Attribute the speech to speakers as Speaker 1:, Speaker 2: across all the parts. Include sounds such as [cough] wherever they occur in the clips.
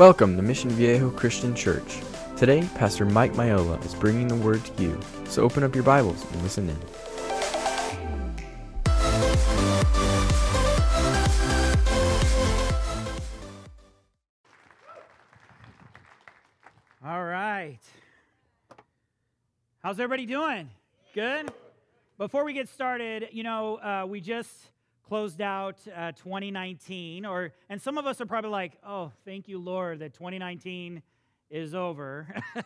Speaker 1: Welcome to Mission Viejo Christian Church. Today, Pastor Mike Miola is bringing the word to you, so open up your Bibles and listen in.
Speaker 2: All right. How's everybody doing? Good? Before we get started, you know, uh, we just closed out uh, 2019, or and some of us are probably like, "Oh, thank you, Lord, that 2019 is over." [laughs] and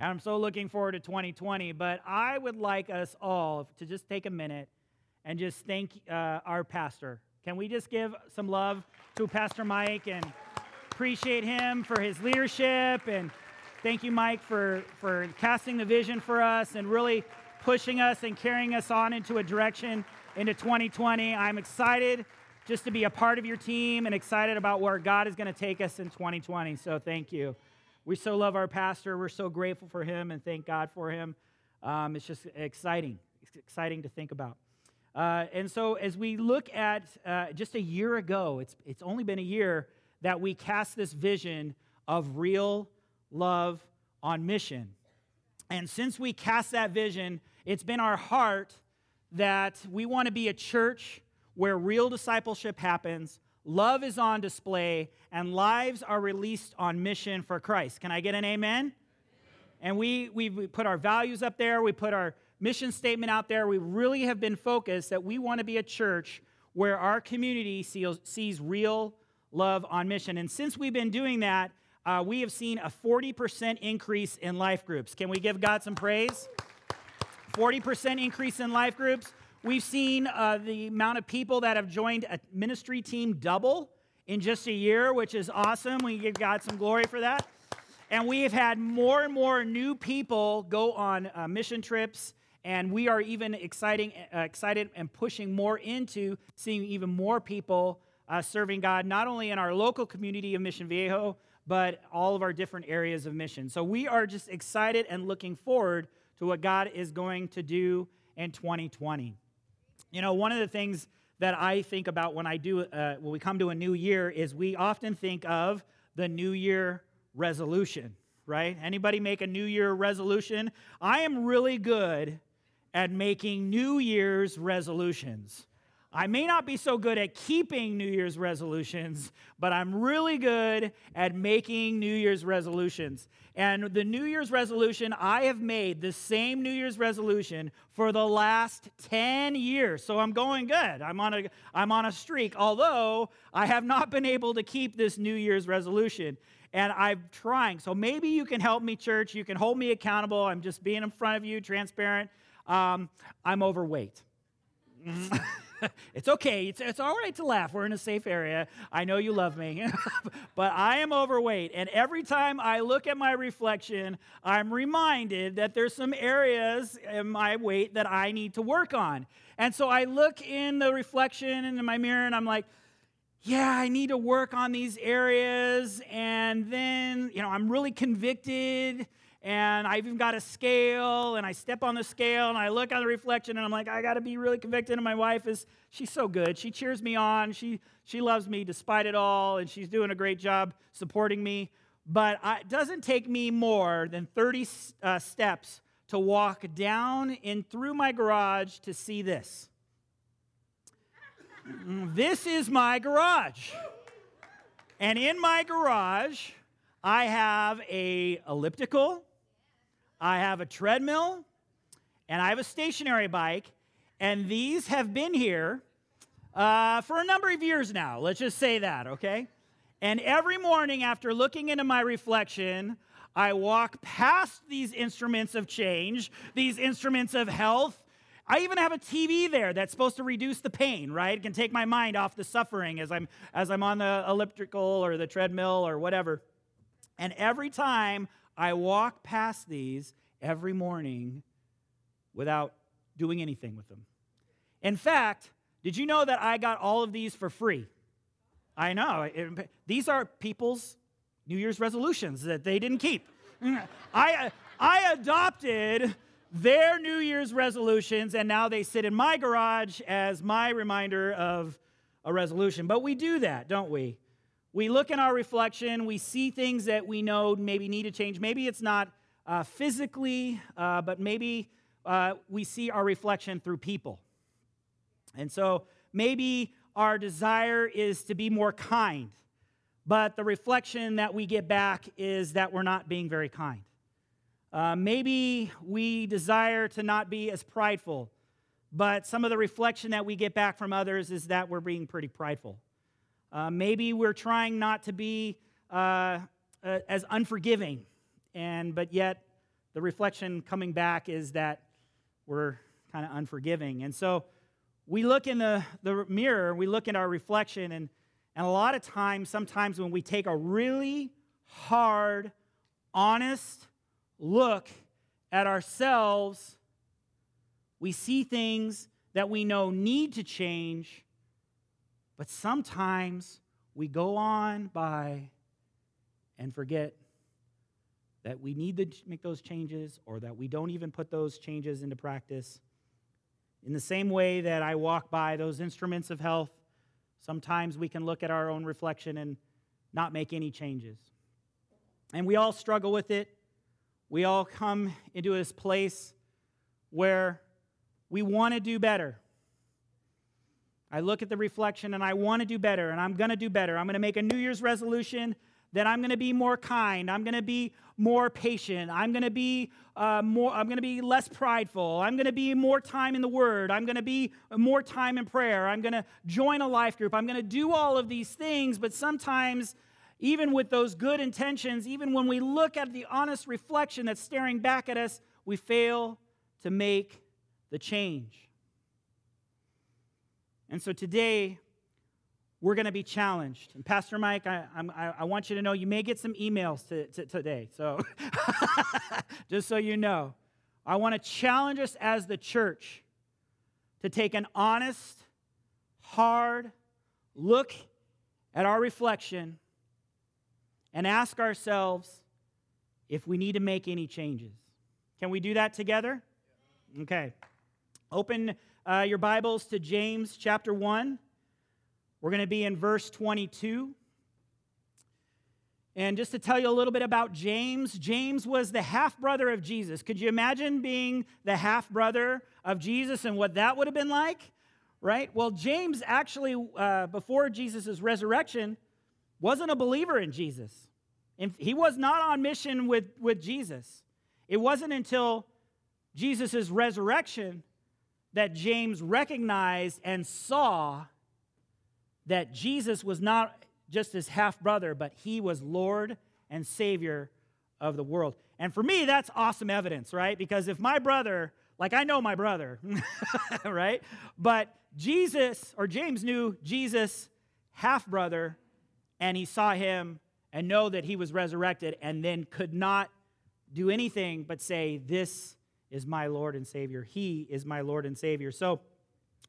Speaker 2: I'm so looking forward to 2020. But I would like us all to just take a minute and just thank uh, our pastor. Can we just give some love to Pastor Mike and appreciate him for his leadership and thank you, Mike, for for casting the vision for us and really pushing us and carrying us on into a direction into 2020. I'm excited just to be a part of your team and excited about where God is going to take us in 2020. So thank you. We so love our pastor. We're so grateful for him and thank God for him. Um, it's just exciting. It's exciting to think about. Uh, and so as we look at uh, just a year ago, it's, it's only been a year that we cast this vision of real love on mission. And since we cast that vision, it's been our heart that we want to be a church where real discipleship happens, love is on display, and lives are released on mission for Christ. Can I get an amen? And we, we, we put our values up there, we put our mission statement out there. We really have been focused that we want to be a church where our community sees, sees real love on mission. And since we've been doing that, uh, we have seen a 40% increase in life groups. Can we give God some praise? 40% increase in life groups. We've seen uh, the amount of people that have joined a ministry team double in just a year, which is awesome. We give God some glory for that. And we have had more and more new people go on uh, mission trips, and we are even exciting, uh, excited and pushing more into seeing even more people uh, serving God, not only in our local community of Mission Viejo, but all of our different areas of mission. So we are just excited and looking forward to what God is going to do in 2020. You know, one of the things that I think about when I do uh, when we come to a new year is we often think of the New Year resolution, right? Anybody make a New Year resolution? I am really good at making New Year's resolutions. I may not be so good at keeping New Year's resolutions, but I'm really good at making New Year's resolutions. And the New Year's resolution, I have made the same New Year's resolution for the last 10 years. So I'm going good. I'm on a, I'm on a streak, although I have not been able to keep this New Year's resolution. And I'm trying. So maybe you can help me, church. You can hold me accountable. I'm just being in front of you, transparent. Um, I'm overweight. [laughs] [laughs] it's okay. It's, it's all right to laugh. We're in a safe area. I know you love me. [laughs] but I am overweight. And every time I look at my reflection, I'm reminded that there's some areas in my weight that I need to work on. And so I look in the reflection in my mirror and I'm like, yeah, I need to work on these areas. And then, you know, I'm really convicted and I even got a scale, and I step on the scale, and I look on the reflection, and I'm like, I got to be really convicted. And my wife is, she's so good. She cheers me on. She, she loves me despite it all, and she's doing a great job supporting me. But I, it doesn't take me more than 30 uh, steps to walk down in through my garage to see this. this is my garage. And in my garage, I have a elliptical, I have a treadmill, and I have a stationary bike, and these have been here uh, for a number of years now. Let's just say that, okay? And every morning after looking into my reflection, I walk past these instruments of change, these instruments of health. I even have a TV there that's supposed to reduce the pain, right? It can take my mind off the suffering as I'm as I'm on the elliptical or the treadmill or whatever. And every time I walk past these every morning without doing anything with them. In fact, did you know that I got all of these for free? I know. these are people's New Year's resolutions that they didn't keep. [laughs] I, I adopted their New Year's resolutions, and now they sit in my garage as my reminder of a resolution. But we do that, don't we? We look in our reflection, we see things that we know maybe need to change. Maybe it's not uh, physically, uh, but maybe uh, we see our reflection through people. And so maybe our desire is to be more kind, but the reflection that we get back is that we're not being very kind. Uh, maybe we desire to not be as prideful, but some of the reflection that we get back from others is that we're being pretty prideful. Uh, maybe we're trying not to be uh, uh, as unforgiving, and but yet the reflection coming back is that we're kind of unforgiving. And so we look in the, the mirror, we look in our reflection, and, and a lot of times, sometimes when we take a really hard, honest look at ourselves, we see things that we know need to change, but sometimes we go on by and forget that we need to make those changes or that we don't even put those changes into practice. In the same way that I walk by those instruments of health, sometimes we can look at our own reflection and not make any changes. And we all struggle with it. We all come into this place where we want to do better. I look at the reflection and I want to do better, and I'm going to do better. I'm going to make a New Year's resolution that I'm going to be more kind. I'm going to be more patient. I'm going to be uh, more. I'm going to be less prideful. I'm going to be more time in the Word. I'm going to be more time in prayer. I'm going to join a life group. I'm going to do all of these things. But sometimes, even with those good intentions, even when we look at the honest reflection that's staring back at us, we fail to make the change. And so today, we're going to be challenged. And Pastor Mike, I, I, I, want you to know you may get some emails to, to today. So [laughs] just so you know, I want to challenge us as the church to take an honest, hard look at our reflection and ask ourselves if we need to make any changes. Can we do that together? Okay. Open uh, your Bibles to James chapter 1. We're going to be in verse 22. And just to tell you a little bit about James, James was the half brother of Jesus. Could you imagine being the half brother of Jesus and what that would have been like? Right? Well, James actually, uh, before Jesus' resurrection, wasn't a believer in Jesus. And He was not on mission with, with Jesus. It wasn't until Jesus' resurrection that James recognized and saw that Jesus was not just his half brother, but he was Lord and Savior of the world. And for me, that's awesome evidence, right? Because if my brother, like I know my brother, [laughs] right? But Jesus, or James knew Jesus' half brother, and he saw him and know that he was resurrected, and then could not do anything but say, This is my Lord and Savior. He is my Lord and Savior. So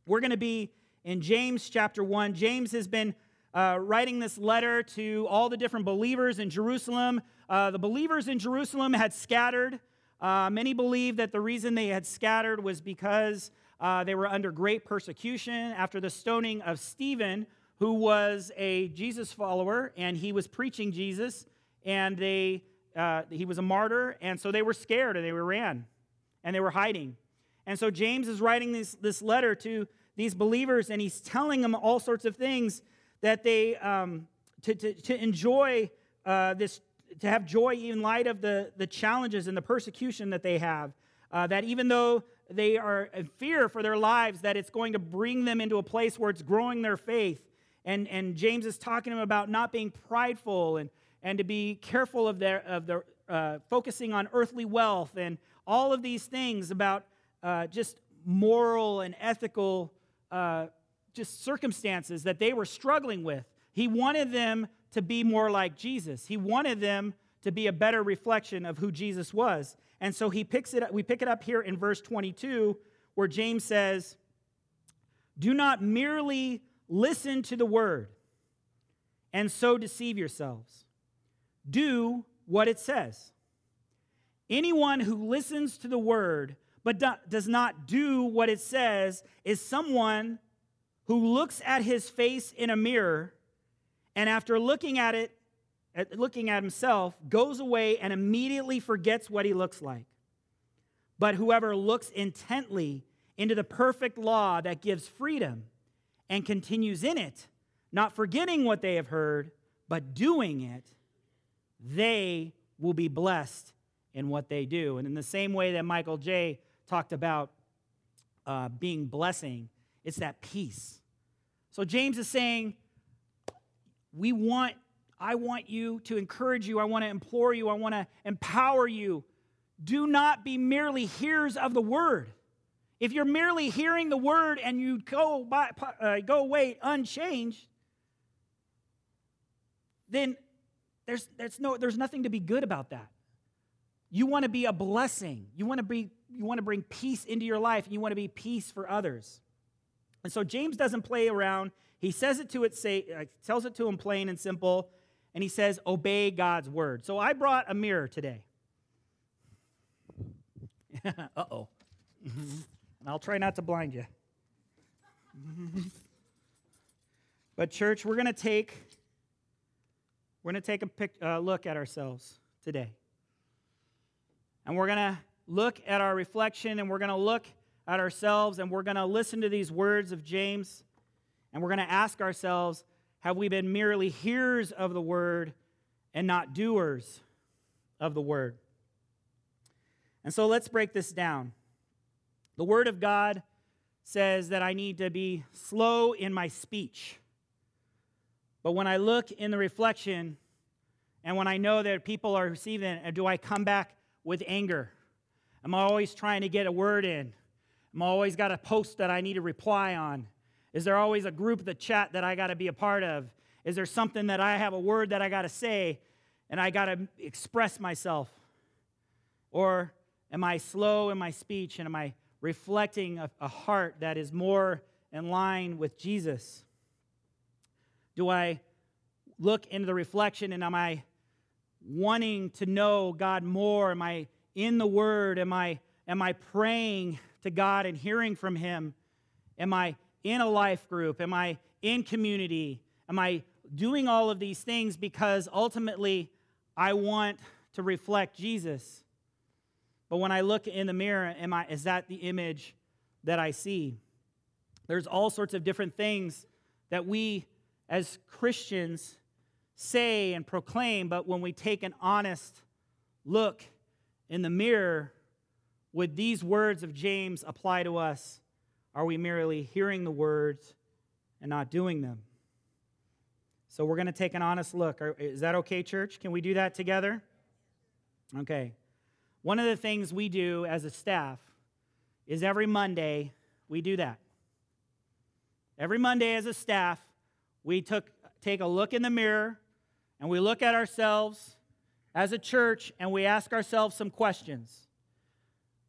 Speaker 2: we're going to be in James chapter 1. James has been uh, writing this letter to all the different believers in Jerusalem. Uh, the believers in Jerusalem had scattered. Uh, many believe that the reason they had scattered was because uh, they were under great persecution after the stoning of Stephen, who was a Jesus follower, and he was preaching Jesus, and they, uh, he was a martyr, and so they were scared and they ran and they were hiding. And so James is writing this, this letter to these believers, and he's telling them all sorts of things that they, um, to, to, to enjoy uh, this, to have joy in light of the, the challenges and the persecution that they have. Uh, that even though they are in fear for their lives, that it's going to bring them into a place where it's growing their faith. And, and James is talking to them about not being prideful and, and to be careful of their, of their uh, focusing on earthly wealth and all of these things about uh, just moral and ethical uh, just circumstances that they were struggling with. He wanted them to be more like Jesus. He wanted them to be a better reflection of who Jesus was. And so he picks it up, we pick it up here in verse 22 where James says, "Do not merely listen to the word and so deceive yourselves. Do what it says." Anyone who listens to the word but do, does not do what it says is someone who looks at his face in a mirror and after looking at it, at looking at himself, goes away and immediately forgets what he looks like. But whoever looks intently into the perfect law that gives freedom and continues in it, not forgetting what they have heard, but doing it, they will be blessed in what they do. And in the same way that Michael J. talked about uh, being blessing, it's that peace. So James is saying, we want, I want you to encourage you, I want to implore you, I want to empower you. Do not be merely hearers of the word. If you're merely hearing the word and you go, by, uh, go away unchanged, then there's, there's, no, there's nothing to be good about that. You want to be a blessing. You want to be you want to bring peace into your life and you want to be peace for others. And so James doesn't play around. He says it to it say uh, tells it to him plain and simple and he says obey God's word. So I brought a mirror today. [laughs] Uh-oh. [laughs] and I'll try not to blind you. [laughs] but church, we're going to take we're going to take a pic, uh, look at ourselves today. And we're going to look at our reflection and we're going to look at ourselves and we're going to listen to these words of James and we're going to ask ourselves have we been merely hearers of the word and not doers of the word? And so let's break this down. The word of God says that I need to be slow in my speech. But when I look in the reflection and when I know that people are receiving it, do I come back with anger? Am I always trying to get a word in? Am I always got a post that I need to reply on? Is there always a group, the chat that I got to be a part of? Is there something that I have a word that I got to say and I got to express myself? Or am I slow in my speech and am I reflecting a, a heart that is more in line with Jesus? Do I look into the reflection and am I wanting to know God more? Am I in the Word? Am I, am I praying to God and hearing from Him? Am I in a life group? Am I in community? Am I doing all of these things because ultimately I want to reflect Jesus? But when I look in the mirror, am I, is that the image that I see? There's all sorts of different things that we as Christians say and proclaim, but when we take an honest look in the mirror, would these words of James apply to us? Are we merely hearing the words and not doing them? So we're going to take an honest look. Is that okay, church? Can we do that together? Okay. One of the things we do as a staff is every Monday we do that. Every Monday as a staff, we took, take a look in the mirror and we look at ourselves as a church and we ask ourselves some questions.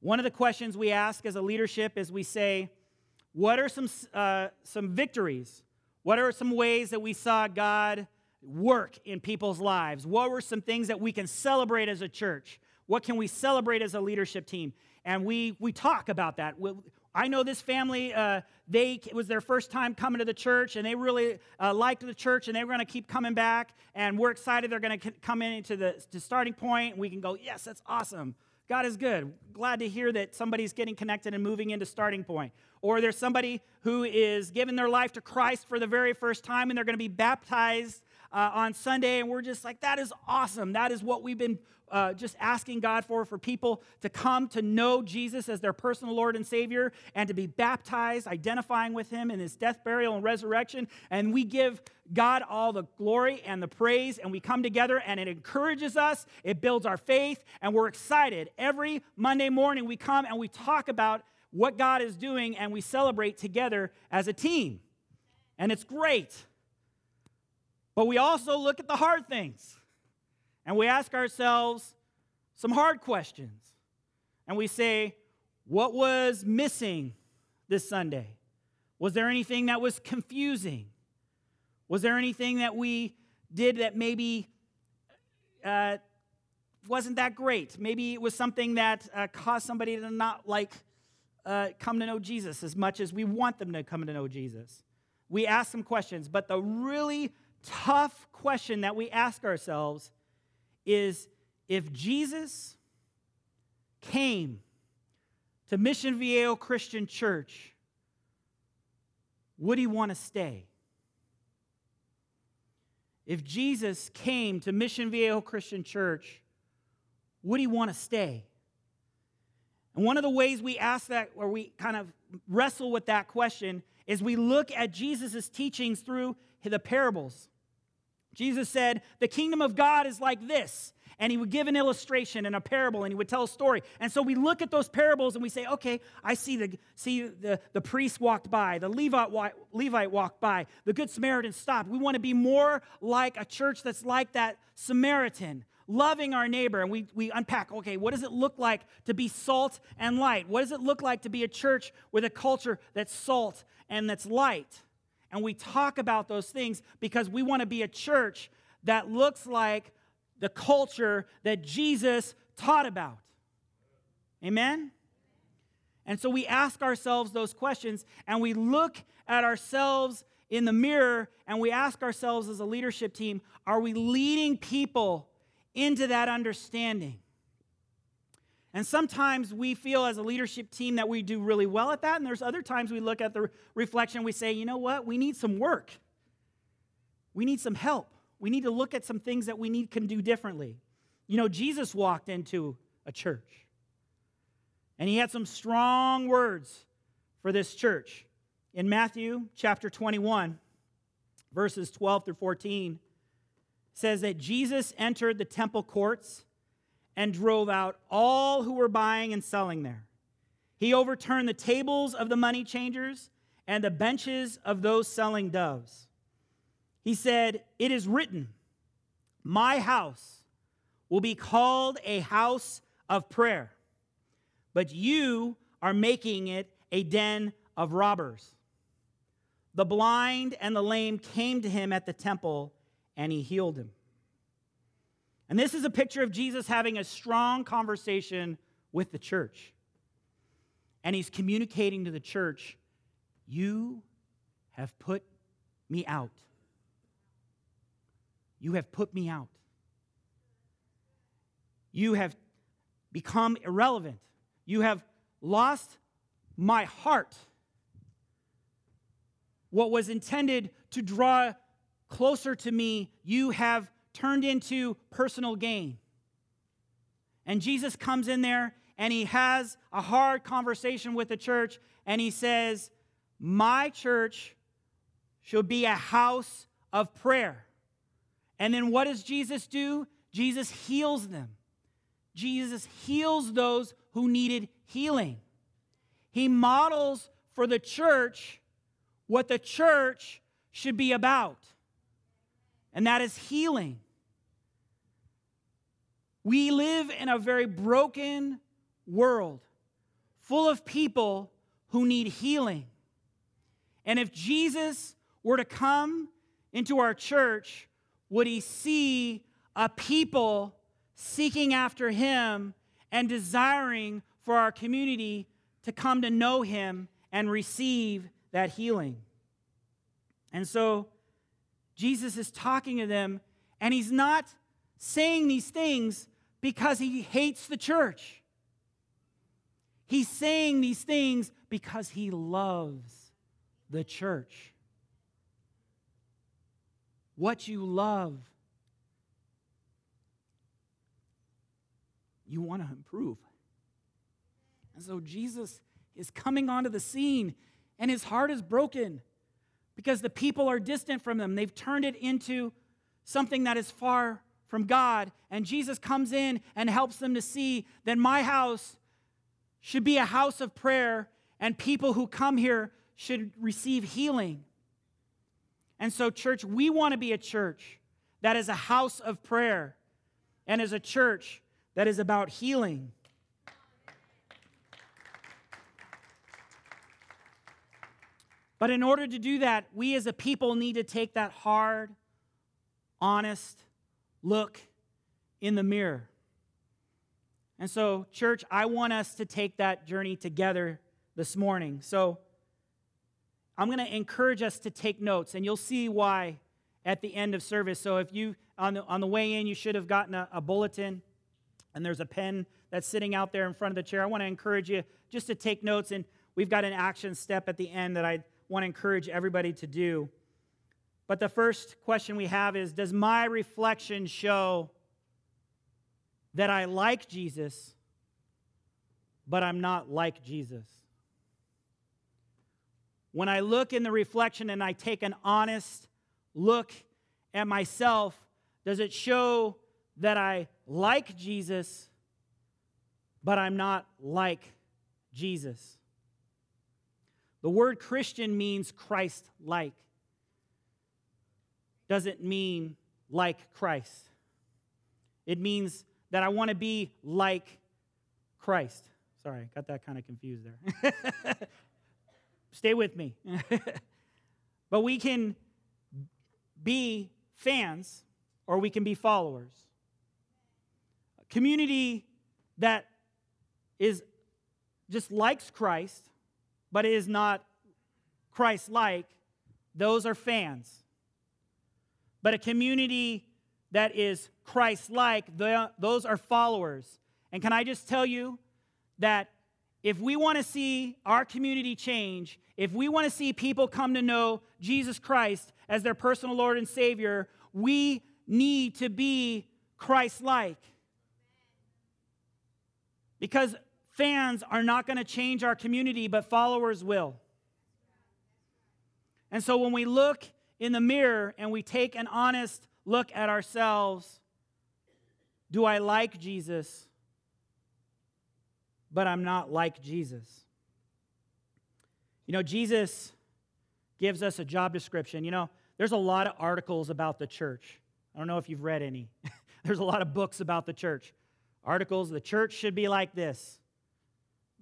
Speaker 2: One of the questions we ask as a leadership is we say, What are some, uh, some victories? What are some ways that we saw God work in people's lives? What were some things that we can celebrate as a church? What can we celebrate as a leadership team? And we, we talk about that. I know this family, uh, they, it was their first time coming to the church, and they really uh, liked the church, and they were going to keep coming back. And we're excited they're going to come into the to starting point. We can go, yes, that's awesome. God is good. Glad to hear that somebody's getting connected and moving into starting point. Or there's somebody who is giving their life to Christ for the very first time, and they're going to be baptized uh, on Sunday, and we're just like, that is awesome. That is what we've been uh, just asking God for, for people to come to know Jesus as their personal Lord and Savior and to be baptized, identifying with Him in His death, burial, and resurrection. And we give God all the glory and the praise, and we come together, and it encourages us, it builds our faith, and we're excited. Every Monday morning, we come and we talk about what God is doing, and we celebrate together as a team. And it's great. But we also look at the hard things. And we ask ourselves some hard questions. And we say, what was missing this Sunday? Was there anything that was confusing? Was there anything that we did that maybe uh, wasn't that great? Maybe it was something that uh, caused somebody to not like uh, come to know Jesus as much as we want them to come to know Jesus. We ask some questions, but the really tough question that we ask ourselves is if Jesus came to Mission Viejo Christian Church, would he want to stay? If Jesus came to Mission Viejo Christian Church, would he want to stay? And one of the ways we ask that, or we kind of wrestle with that question, is we look at Jesus' teachings through the parables. Jesus said, The kingdom of God is like this. And he would give an illustration and a parable and he would tell a story. And so we look at those parables and we say, okay, I see the, see the, the priest walked by, the Levite, Levite walked by, the Good Samaritan stopped. We want to be more like a church that's like that Samaritan, loving our neighbor. And we, we unpack, okay, what does it look like to be salt and light? What does it look like to be a church with a culture that's salt and that's light? And we talk about those things because we want to be a church that looks like the culture that Jesus taught about. Amen? And so we ask ourselves those questions and we look at ourselves in the mirror and we ask ourselves as a leadership team are we leading people into that understanding? And sometimes we feel as a leadership team that we do really well at that. And there's other times we look at the reflection, we say, you know what? We need some work. We need some help. We need to look at some things that we need can do differently. You know, Jesus walked into a church. And he had some strong words for this church. In Matthew chapter 21, verses 12 through 14, says that Jesus entered the temple courts and drove out all who were buying and selling there. He overturned the tables of the money changers and the benches of those selling doves. He said, It is written, My house will be called a house of prayer, but you are making it a den of robbers. The blind and the lame came to him at the temple, and he healed him. And this is a picture of Jesus having a strong conversation with the church. And he's communicating to the church, You have put me out. You have put me out. You have become irrelevant. You have lost my heart. What was intended to draw closer to me, you have turned into personal gain. And Jesus comes in there and he has a hard conversation with the church and he says, My church should be a house of prayer. And then what does Jesus do? Jesus heals them. Jesus heals those who needed healing. He models for the church what the church should be about, and that is healing. We live in a very broken world full of people who need healing. And if Jesus were to come into our church, would he see a people seeking after him and desiring for our community to come to know him and receive that healing? And so Jesus is talking to them, and he's not saying these things because he hates the church. He's saying these things because he loves the church. What you love, you want to improve. And so Jesus is coming onto the scene, and his heart is broken because the people are distant from them. They've turned it into something that is far from God, and Jesus comes in and helps them to see that my house should be a house of prayer, and people who come here should receive healing. And so, church, we want to be a church that is a house of prayer and is a church that is about healing. But in order to do that, we as a people need to take that hard, honest, look in the mirror. And so, church, I want us to take that journey together this morning. So, I'm going to encourage us to take notes, and you'll see why at the end of service. So if you, on the, on the way in, you should have gotten a, a bulletin, and there's a pen that's sitting out there in front of the chair. I want to encourage you just to take notes, and we've got an action step at the end that I want to encourage everybody to do. But the first question we have is Does my reflection show that I like Jesus, but I'm not like Jesus? When I look in the reflection and I take an honest look at myself, does it show that I like Jesus, but I'm not like Jesus? The word Christian means Christ like. Doesn't mean like Christ. It means that I want to be like Christ. Sorry, got that kind of confused there. [laughs] Stay with me. [laughs] but we can be fans or we can be followers. A community that is just likes Christ but is not Christ like, those are fans. But a community that is Christ like, those are followers. And can I just tell you that if we want to see our community change, if we want to see people come to know Jesus Christ as their personal Lord and Savior, we need to be Christ like. Because fans are not going to change our community, but followers will. And so when we look in the mirror and we take an honest look at ourselves, do I like Jesus? but I'm not like Jesus. You know, Jesus gives us a job description. You know, there's a lot of articles about the church. I don't know if you've read any. [laughs] there's a lot of books about the church. Articles, the church should be like this.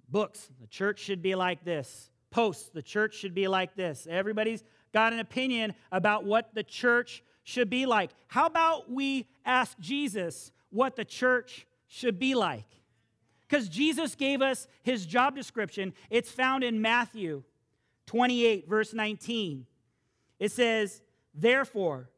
Speaker 2: Books, the church should be like this. Posts, the church should be like this. Everybody's got an opinion about what the church should be like. How about we ask Jesus what the church should be like? Because Jesus gave us his job description. It's found in Matthew 28, verse 19. It says, Therefore,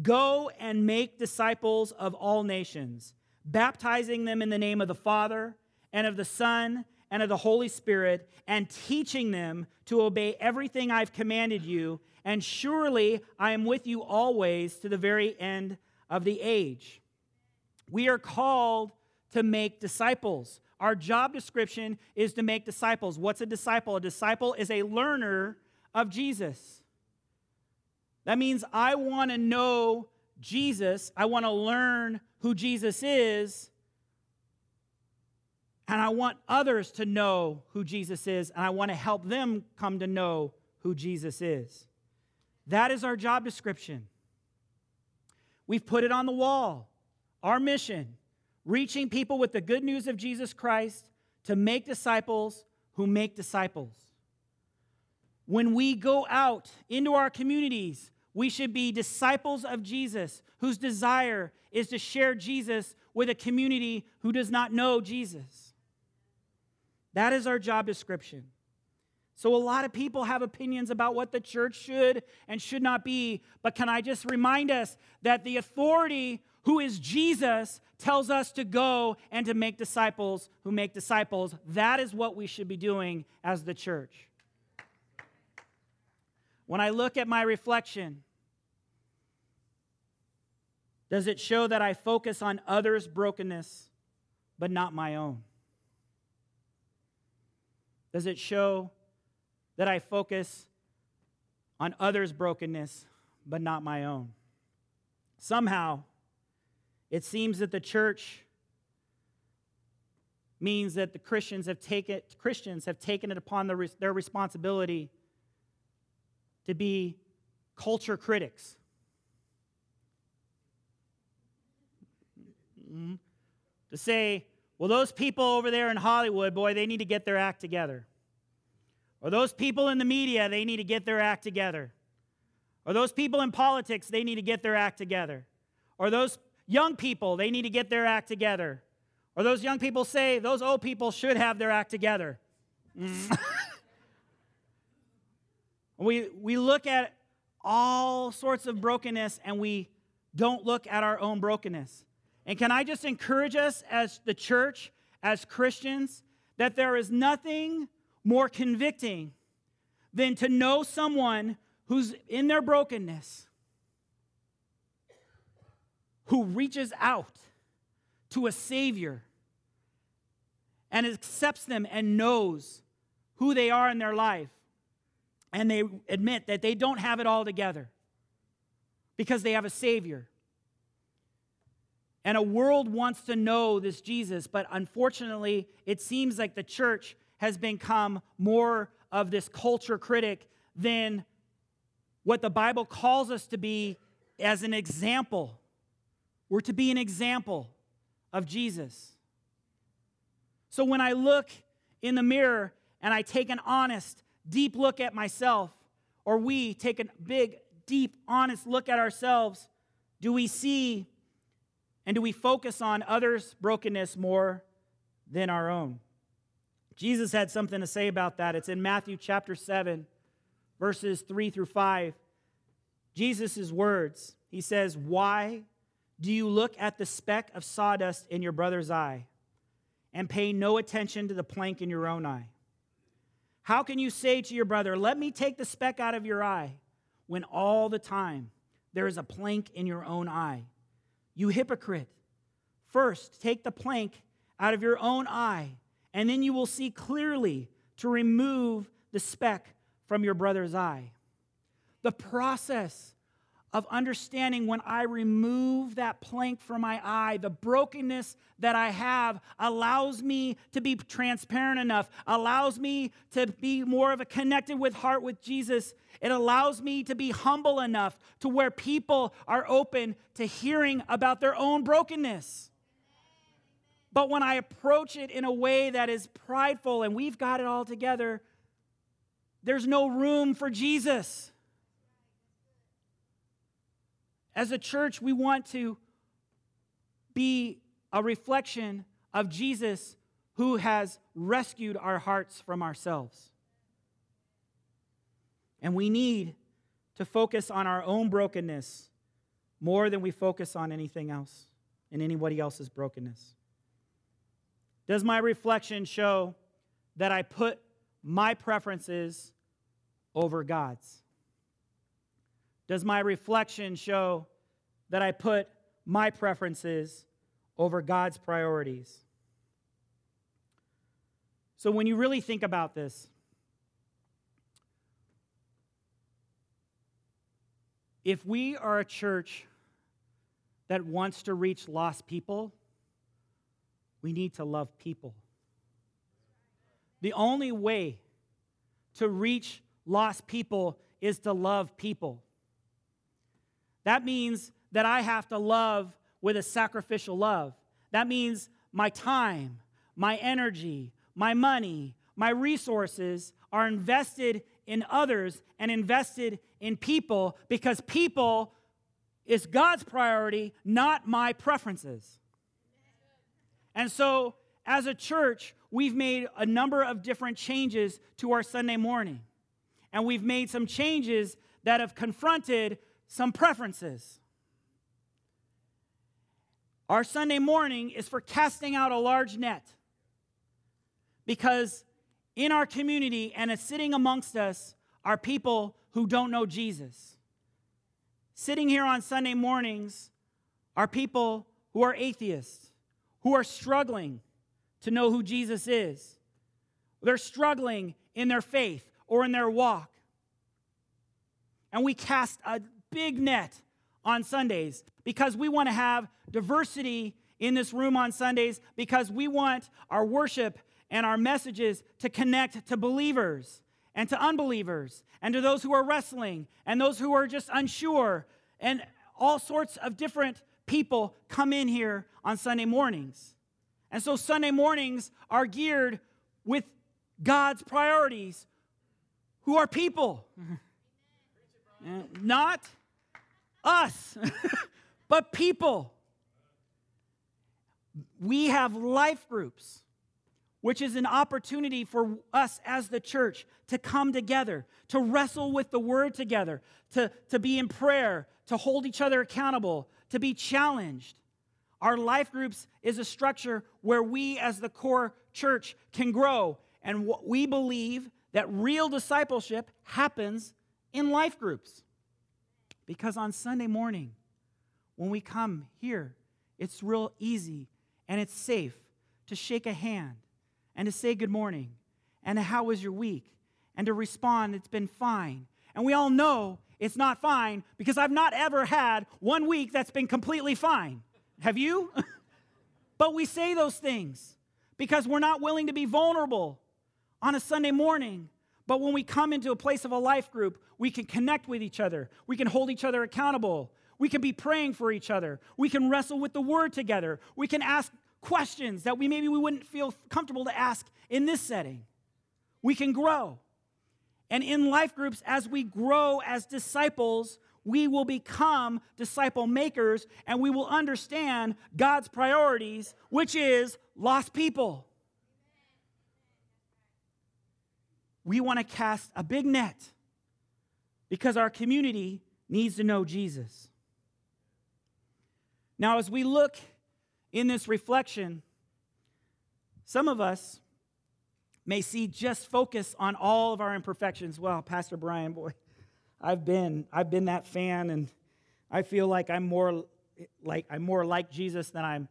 Speaker 2: go and make disciples of all nations, baptizing them in the name of the Father and of the Son and of the Holy Spirit, and teaching them to obey everything I've commanded you. And surely I am with you always to the very end of the age. We are called to make disciples. Our job description is to make disciples. What's a disciple? A disciple is a learner of Jesus. That means I want to know Jesus, I want to learn who Jesus is, and I want others to know who Jesus is, and I want to help them come to know who Jesus is. That is our job description. We've put it on the wall. Our mission reaching people with the good news of Jesus Christ to make disciples who make disciples. When we go out into our communities, we should be disciples of Jesus whose desire is to share Jesus with a community who does not know Jesus. That is our job description. So, a lot of people have opinions about what the church should and should not be. But can I just remind us that the authority who is Jesus, tells us to go and to make disciples who make disciples. That is what we should be doing as the church. When I look at my reflection, does it show that I focus on others' brokenness but not my own? Does it show that I focus on others' brokenness but not my own? Somehow, it seems that the church means that the Christians have taken, Christians have taken it upon the, their responsibility to be culture critics. Mm-hmm. To say, well, those people over there in Hollywood, boy, they need to get their act together. Or those people in the media, they need to get their act together. Or those people in politics, they need to get their act together. Or those young people, they need to get their act together. Or those young people say those old people should have their act together. Mm. [laughs] we, we look at all sorts of brokenness and we don't look at our own brokenness. And can I just encourage us as the church, as Christians, that there is nothing more convicting than to know someone who's in their brokenness, who reaches out to a Savior and accepts them and knows who they are in their life. And they admit that they don't have it all together because they have a Savior. And a world wants to know this Jesus, but unfortunately, it seems like the church has become more of this culture critic than what the Bible calls us to be as an example. We're to be an example of Jesus. So when I look in the mirror and I take an honest, deep look at myself, or we take a big, deep, honest look at ourselves, do we see and do we focus on others' brokenness more than our own? Jesus had something to say about that. It's in Matthew chapter 7, verses 3 through 5. Jesus' words, he says, Why do you look at the speck of sawdust in your brother's eye and pay no attention to the plank in your own eye? How can you say to your brother, Let me take the speck out of your eye, when all the time there is a plank in your own eye? You hypocrite. First, take the plank out of your own eye, and then you will see clearly to remove the speck from your brother's eye. The process of understanding when I remove that plank from my eye, the brokenness that I have allows me to be transparent enough, allows me to be more of a connected with heart with Jesus. It allows me to be humble enough to where people are open to hearing about their own brokenness. But when I approach it in a way that is prideful and we've got it all together, there's no room for Jesus. As a church, we want to be a reflection of Jesus who has rescued our hearts from ourselves. And we need to focus on our own brokenness more than we focus on anything else and anybody else's brokenness. Does my reflection show that I put my preferences over God's? Does my reflection show that I put my preferences over God's priorities? So, when you really think about this, if we are a church that wants to reach lost people, we need to love people. The only way to reach lost people is to love people. That means that I have to love with a sacrificial love. That means my time, my energy, my money, my resources are invested in others and invested in people because people is God's priority, not my preferences. And so, as a church, we've made a number of different changes to our Sunday morning. And we've made some changes that have confronted some preferences. Our Sunday morning is for casting out a large net because in our community and sitting amongst us are people who don't know Jesus. Sitting here on Sunday mornings are people who are atheists, who are struggling to know who Jesus is. They're struggling in their faith or in their walk. And we cast a big net on Sundays because we want to have diversity in this room on Sundays because we want our worship and our messages to connect to believers and to unbelievers and to those who are wrestling and those who are just unsure and all sorts of different people come in here on Sunday mornings. And so Sunday mornings are geared with God's priorities, who are people. [laughs] Uh, not us, [laughs] but people. We have life groups. which is an opportunity for us as the church to come together, to wrestle with the word together, to, to be in prayer, to hold each other accountable, to be challenged. Our life groups is a structure where we, as the core church, can grow. And we believe that real discipleship happens in life groups. Because on Sunday morning, when we come here, it's real easy and it's safe to shake a hand and to say good morning and how was your week and to respond it's been fine. And we all know it's not fine because I've not ever had one week that's been completely fine. Have you? [laughs] but we say those things because we're not willing to be vulnerable on a Sunday morning. But when we come into a place of a life group, we can connect with each other. We can hold each other accountable. We can be praying for each other. We can wrestle with the word together. We can ask questions that we maybe we wouldn't feel comfortable to ask in this setting. We can grow. And in life groups, as we grow as disciples, we will become disciple makers and we will understand God's priorities, which is lost people. We want to cast a big net because our community needs to know Jesus. Now, as we look in this reflection, some of us may see just focus on all of our imperfections. Well, Pastor Brian, boy, I've been I've been that fan and I feel like I'm more like I'm more like Jesus than I'm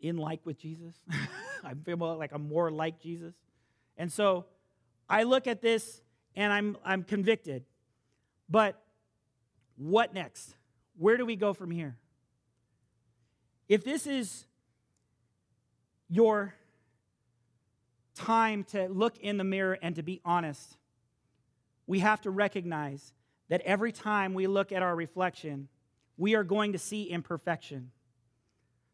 Speaker 2: in like with Jesus. [laughs] I feel like I'm more like Jesus. And so I look at this and I'm I'm convicted. But what next? Where do we go from here? If this is your time to look in the mirror and to be honest, we have to recognize that every time we look at our reflection, we are going to see imperfection.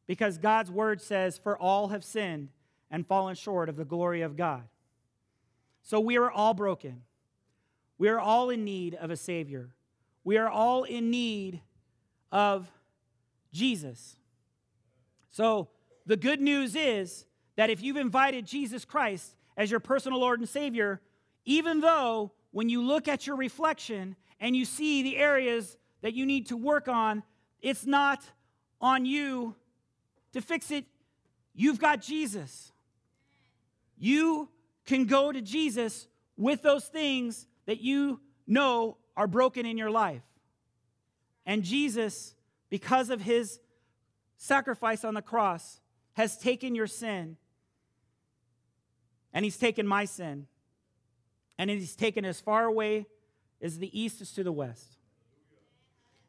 Speaker 2: Because God's word says, For all have sinned and fallen short of the glory of God. So we are all broken. We are all in need of a Savior. We are all in need of Jesus. So the good news is that if you've invited Jesus Christ as your personal Lord and Savior, even though when you look at your reflection and you see the areas that you need to work on, it's not on you to fix it. You've got Jesus. You can go to Jesus with those things that you know are broken in your life. And Jesus, because of his sacrifice on the cross, has taken your sin, and he's taken my sin, and he's taken as far away as the east is to the west.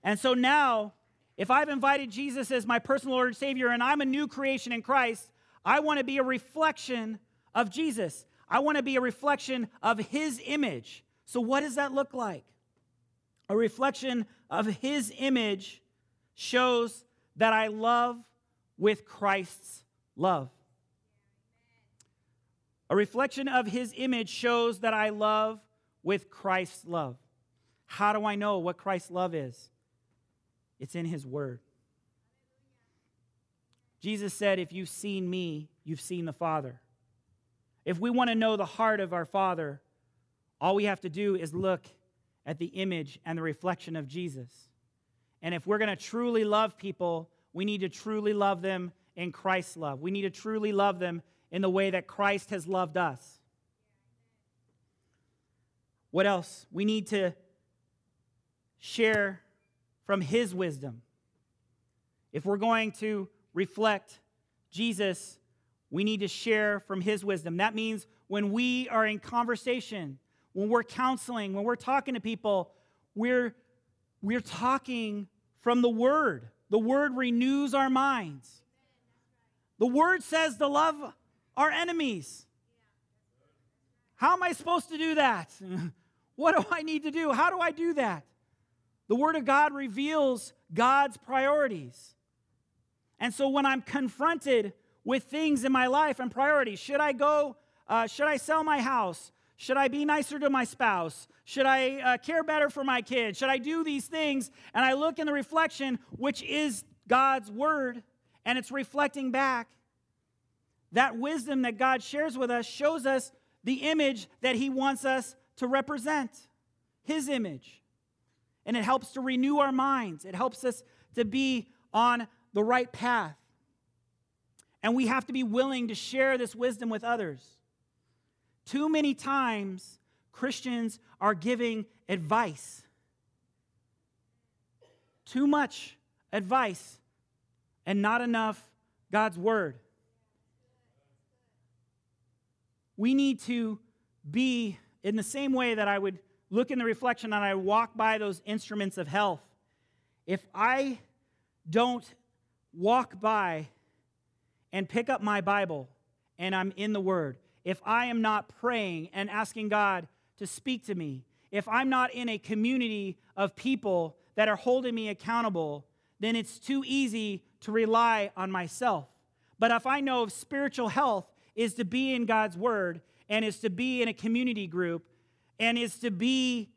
Speaker 2: And so now, if I've invited Jesus as my personal Lord and Savior and I'm a new creation in Christ, I want to be a reflection of Jesus. I want to be a reflection of His image. So, what does that look like? A reflection of His image shows that I love with Christ's love. A reflection of His image shows that I love with Christ's love. How do I know what Christ's love is? It's in His Word. Jesus said, If you've seen me, you've seen the Father. If we want to know the heart of our Father, all we have to do is look at the image and the reflection of Jesus. And if we're going to truly love people, we need to truly love them in Christ's love. We need to truly love them in the way that Christ has loved us. What else? We need to share from his wisdom. If we're going to reflect Jesus, we need to share from his wisdom. That means when we are in conversation, when we're counseling, when we're talking to people, we're, we're talking from the Word. The Word renews our minds. The Word says to love our enemies. How am I supposed to do that? [laughs] what do I need to do? How do I do that? The Word of God reveals God's priorities. And so when I'm confronted with things in my life and priorities, should I go, uh, should I sell my house? Should I be nicer to my spouse? Should I uh, care better for my kids? Should I do these things? And I look in the reflection, which is God's word, and it's reflecting back. That wisdom that God shares with us shows us the image that He wants us to represent, His image. And it helps to renew our minds, it helps us to be on the right path. And we have to be willing to share this wisdom with others. Too many times, Christians are giving advice. Too much advice and not enough God's word. We need to be in the same way that I would look in the reflection and I walk by those instruments of health. If I don't walk by and pick up my Bible and I'm in the Word, if I am not praying and asking God to speak to me, if I'm not in a community of people that are holding me accountable, then it's too easy to rely on myself. But if I know of spiritual health is to be in God's Word and is to be in a community group and is to be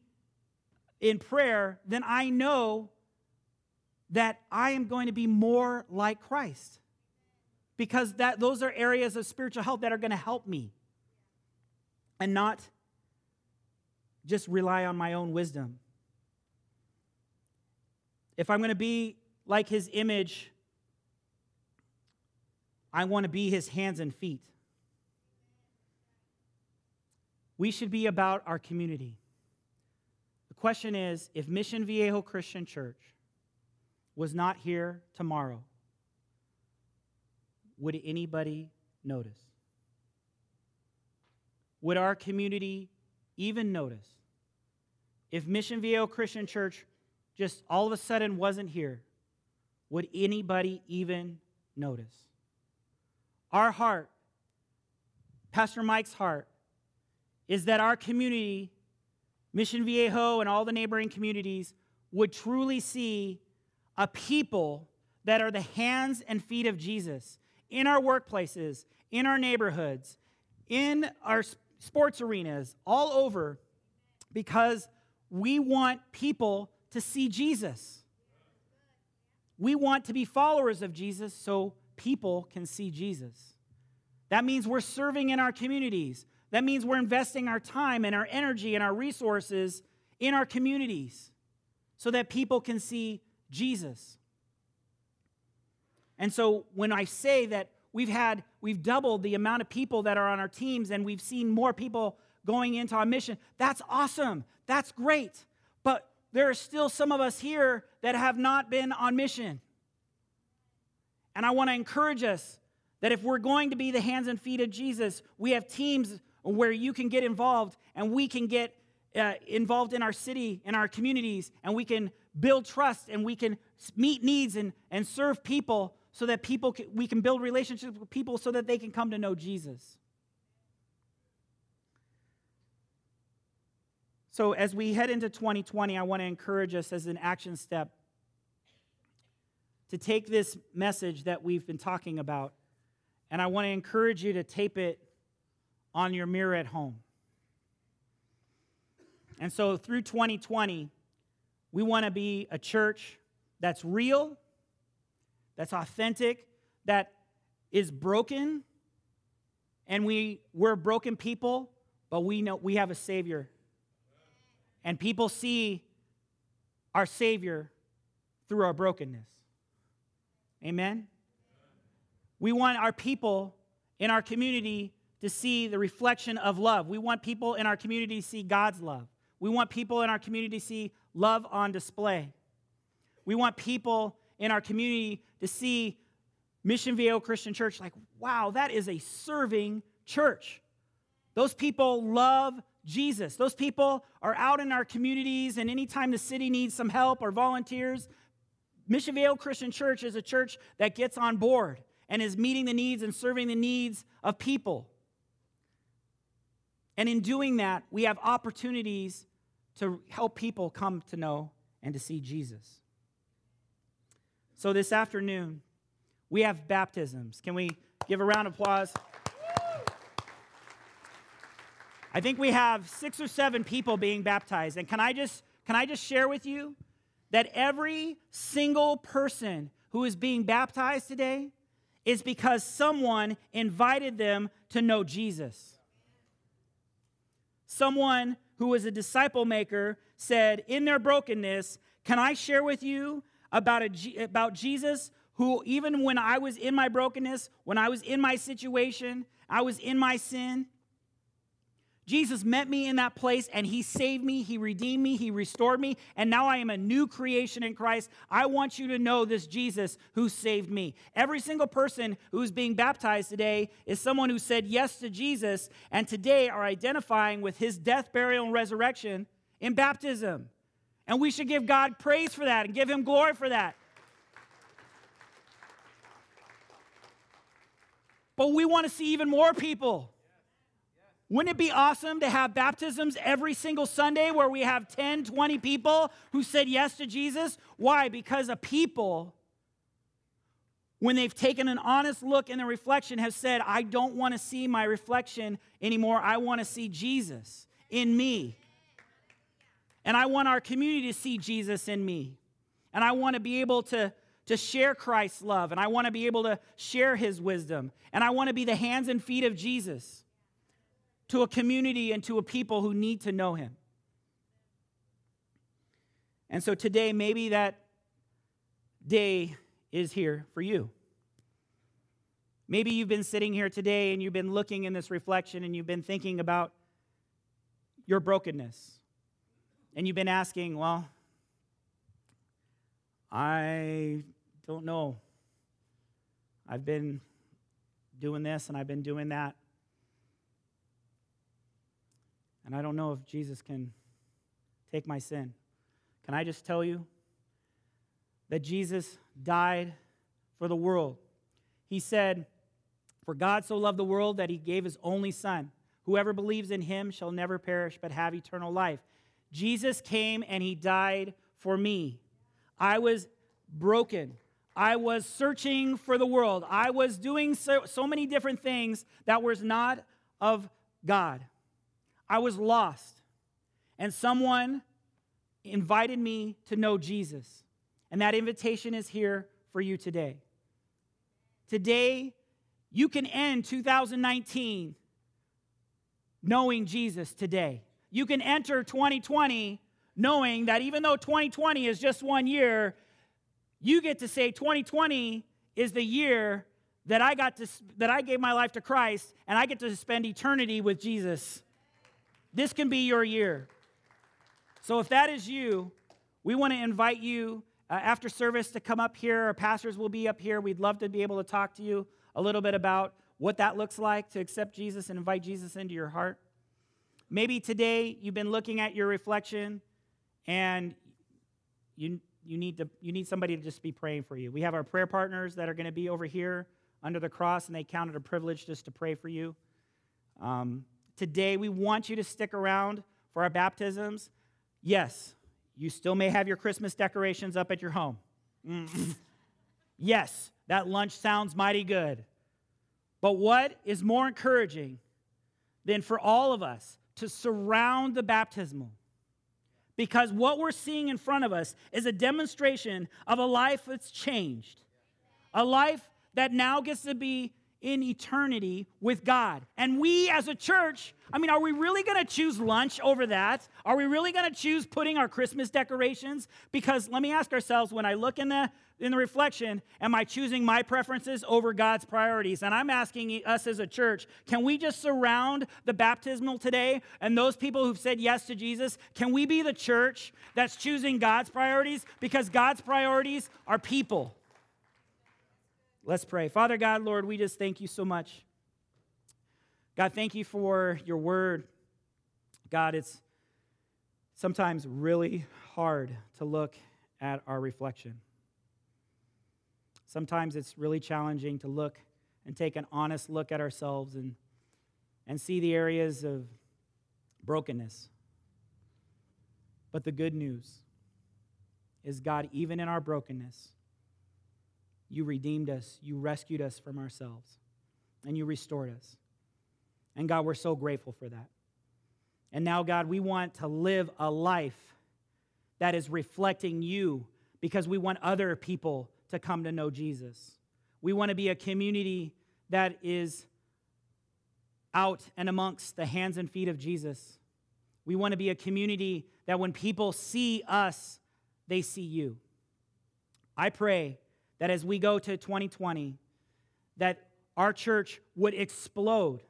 Speaker 2: in prayer, then I know that I am going to be more like Christ. Because that those are areas of spiritual health that are going to help me. And not just rely on my own wisdom. If I'm going to be like his image, I want to be his hands and feet. We should be about our community. The question is if Mission Viejo Christian Church was not here tomorrow, would anybody notice? Would our community even notice? If Mission Viejo Christian Church just all of a sudden wasn't here, would anybody even notice? Our heart, Pastor Mike's heart, is that our community, Mission Viejo and all the neighboring communities, would truly see a people that are the hands and feet of Jesus in our workplaces, in our neighborhoods, in our sports arenas, all over, because we want people to see Jesus. We want to be followers of Jesus so people can see Jesus. That means we're serving in our communities. That means we're investing our time and our energy and our resources in our communities so that people can see Jesus. And so when I say that we've had, we've doubled the amount of people that are on our teams and we've seen more people going into our mission, that's awesome. That's great. But there are still some of us here that have not been on mission. And I want to encourage us that if we're going to be the hands and feet of Jesus, we have teams where you can get involved and we can get uh, involved in our city, in our communities, and we can build trust and we can meet needs and, and serve people so that people can, we can build relationships with people so that they can come to know Jesus. So, as we head into 2020, I want to encourage us as an action step to take this message that we've been talking about, and I want to encourage you to tape it on your mirror at home. And so through 2020, we want to be a church that's real, that's authentic, that is broken. And we, we're broken people, but we know we have a Savior. And people see our Savior through our brokenness. Amen? We want our people in our community to see the reflection of love. We want people in our community to see God's love. We want people in our community to see love on display. We want people in our community to see Mission Viejo Christian Church like, wow, that is a serving church. Those people love Jesus. Those people are out in our communities, and anytime the city needs some help or volunteers, Mission Viejo Christian Church is a church that gets on board and is meeting the needs and serving the needs of people. And in doing that, we have opportunities to help people come to know and to see Jesus. So this afternoon, we have baptisms. Can we give a round of applause? I think we have six or seven people being baptized. And can I just can I just share with you that every single person who is being baptized today is because someone invited them to know Jesus. Someone who was a disciple maker said, in their brokenness, Can I share with you about, a, about Jesus who, even when I was in my brokenness, when I was in my situation, I was in my sin, Jesus met me in that place and he saved me, he redeemed me, he restored me, and now I am a new creation in Christ. I want you to know this Jesus who saved me. Every single person who's being baptized today is someone who said yes to Jesus and today are identifying with his death, burial, and resurrection in baptism. And we should give God praise for that and give him glory for that. But we want to see even more people wouldn't it be awesome to have baptisms every single Sunday where we have 10, 20 people who said yes to Jesus? Why? Because a people, when they've taken an honest look in the reflection, have said, I don't want to see my reflection anymore. I want to see Jesus in me. And I want our community to see Jesus in me. And I want to be able to, to share Christ's love. And I want to be able to share his wisdom. And I want to be the hands and feet of Jesus to a community and to a people who need to know him. And so today, maybe that day is here for you. Maybe you've been sitting here today and you've been looking in this reflection and you've been thinking about your brokenness. And you've been asking, well, I don't know. I've been doing this and I've been doing that. And I don't know if Jesus can take my sin. Can I just tell you that Jesus died for the world? He said, For God so loved the world that he gave his only Son. Whoever believes in him shall never perish but have eternal life. Jesus came and he died for me. I was broken. I was searching for the world. I was doing so, so many different things that was not of God. I was lost, and someone invited me to know Jesus. And that invitation is here for you today. Today, you can end 2019 knowing Jesus today. You can enter 2020 knowing that even though 2020 is just one year, you get to say 2020 is the year that I got to that I gave my life to Christ and I get to spend eternity with Jesus. This can be your year. So if that is you, we want to invite you uh, after service to come up here. Our pastors will be up here. We'd love to be able to talk to you a little bit about what that looks like to accept Jesus and invite Jesus into your heart. Maybe today you've been looking at your reflection and you, you, need to, you need somebody to just be praying for you. We have our prayer partners that are going to be over here under the cross, and they count it a privilege just to pray for you. Um, today. We want you to stick around for our baptisms. Yes, you still may have your Christmas decorations up at your home. Mm. [laughs] yes, that lunch sounds mighty good. But what is more encouraging than for all of us to surround the baptismal? Because what we're seeing in front of us is a demonstration of a life that's changed, a life that now gets to be in eternity with God. And we as a church, I mean, are we really going to choose lunch over that? Are we really going to choose putting our Christmas decorations? Because let me ask ourselves when I look in the in the reflection, am I choosing my preferences over God's priorities? And I'm asking us as a church, can we just surround the baptismal today and those people who've said yes to Jesus? Can we be the church that's choosing God's priorities? Because God's priorities are people. Let's pray. Father God, Lord, we just thank you so much. God, thank you for your word. God, it's sometimes really hard to look at our reflection. Sometimes it's really challenging to look and take an honest look at ourselves and, and see the areas of brokenness. But the good news is, God, even in our brokenness, you redeemed us, you rescued us from ourselves, and you restored us. And God, we're so grateful for that. And now, God, we want to live a life that is reflecting you because we want other people to come to know Jesus. We want to be a community that is out and amongst the hands and feet of Jesus. We want to be a community that when people see us, they see you. I pray that as we go to 2020, that our church would explode,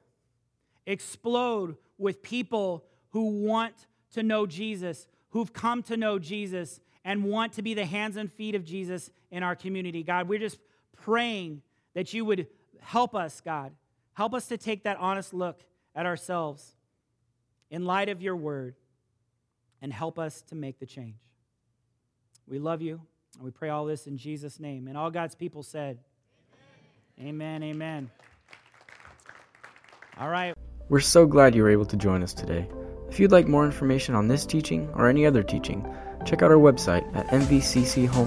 Speaker 2: explode with people who want to know Jesus, who've come to know Jesus, and want to be the hands and feet of Jesus in our community. God, we're just praying that you would help us, God. Help us to take that honest look at ourselves in light of your word and help us to make the change. We love you, and we pray all this in Jesus' name. And all God's people said, Amen, amen. amen. All right.
Speaker 1: We're so glad you were able to join us today. If you'd like more information on this teaching or any other teaching, check out our website at mvcchome.org.